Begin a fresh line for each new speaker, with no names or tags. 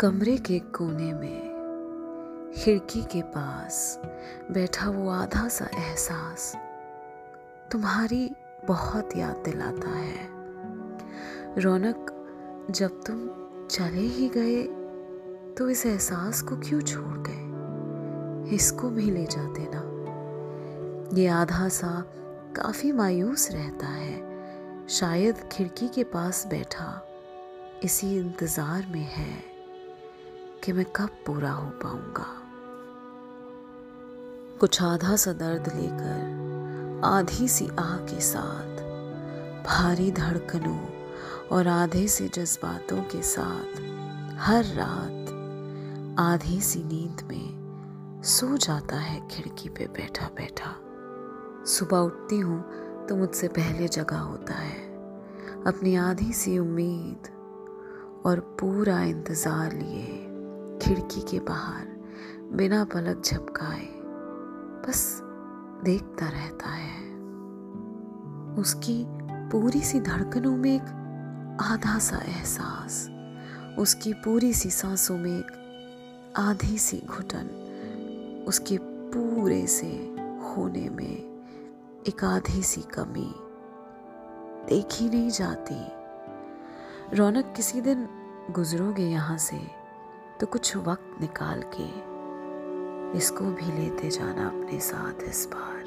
कमरे के कोने में खिड़की के पास बैठा वो आधा सा एहसास तुम्हारी बहुत याद दिलाता है। रौनक, जब तुम चले ही गए तो इस एहसास को क्यों छोड़ गए? इसको भी ले जाते ना। ये आधा सा काफ़ी मायूस रहता है। शायद खिड़की के पास बैठा इसी इंतज़ार में है। कि मैं कब पूरा हो पाऊँगा। कुछ आधा सा दर्द लेकर, आधी सी आह के साथ, भारी धड़कनों और आधे से जज्बातों के साथ, हर रात आधी सी नींद में सो जाता है खिड़की पे बैठा बैठा सुबह उठती हूँ तो मुझसे पहले जगा होता है, अपनी आधी सी उम्मीद और पूरा इंतज़ार लिए। खिड़की के बाहर, बिना पलक झपकाए, बस देखता रहता है। उसकी पूरी सी धड़कनों में एक आधा सा एहसास, उसकी पूरी सी सांसों में एक आधी सी घुटन, उसके पूरे से होने में एक आधी सी कमी देखी नहीं जाती। रौनक किसी दिन गुजरोगे यहाँ से तो कुछ वक्त निकाल के इसको भी लेते जाना अपने साथ इस बार।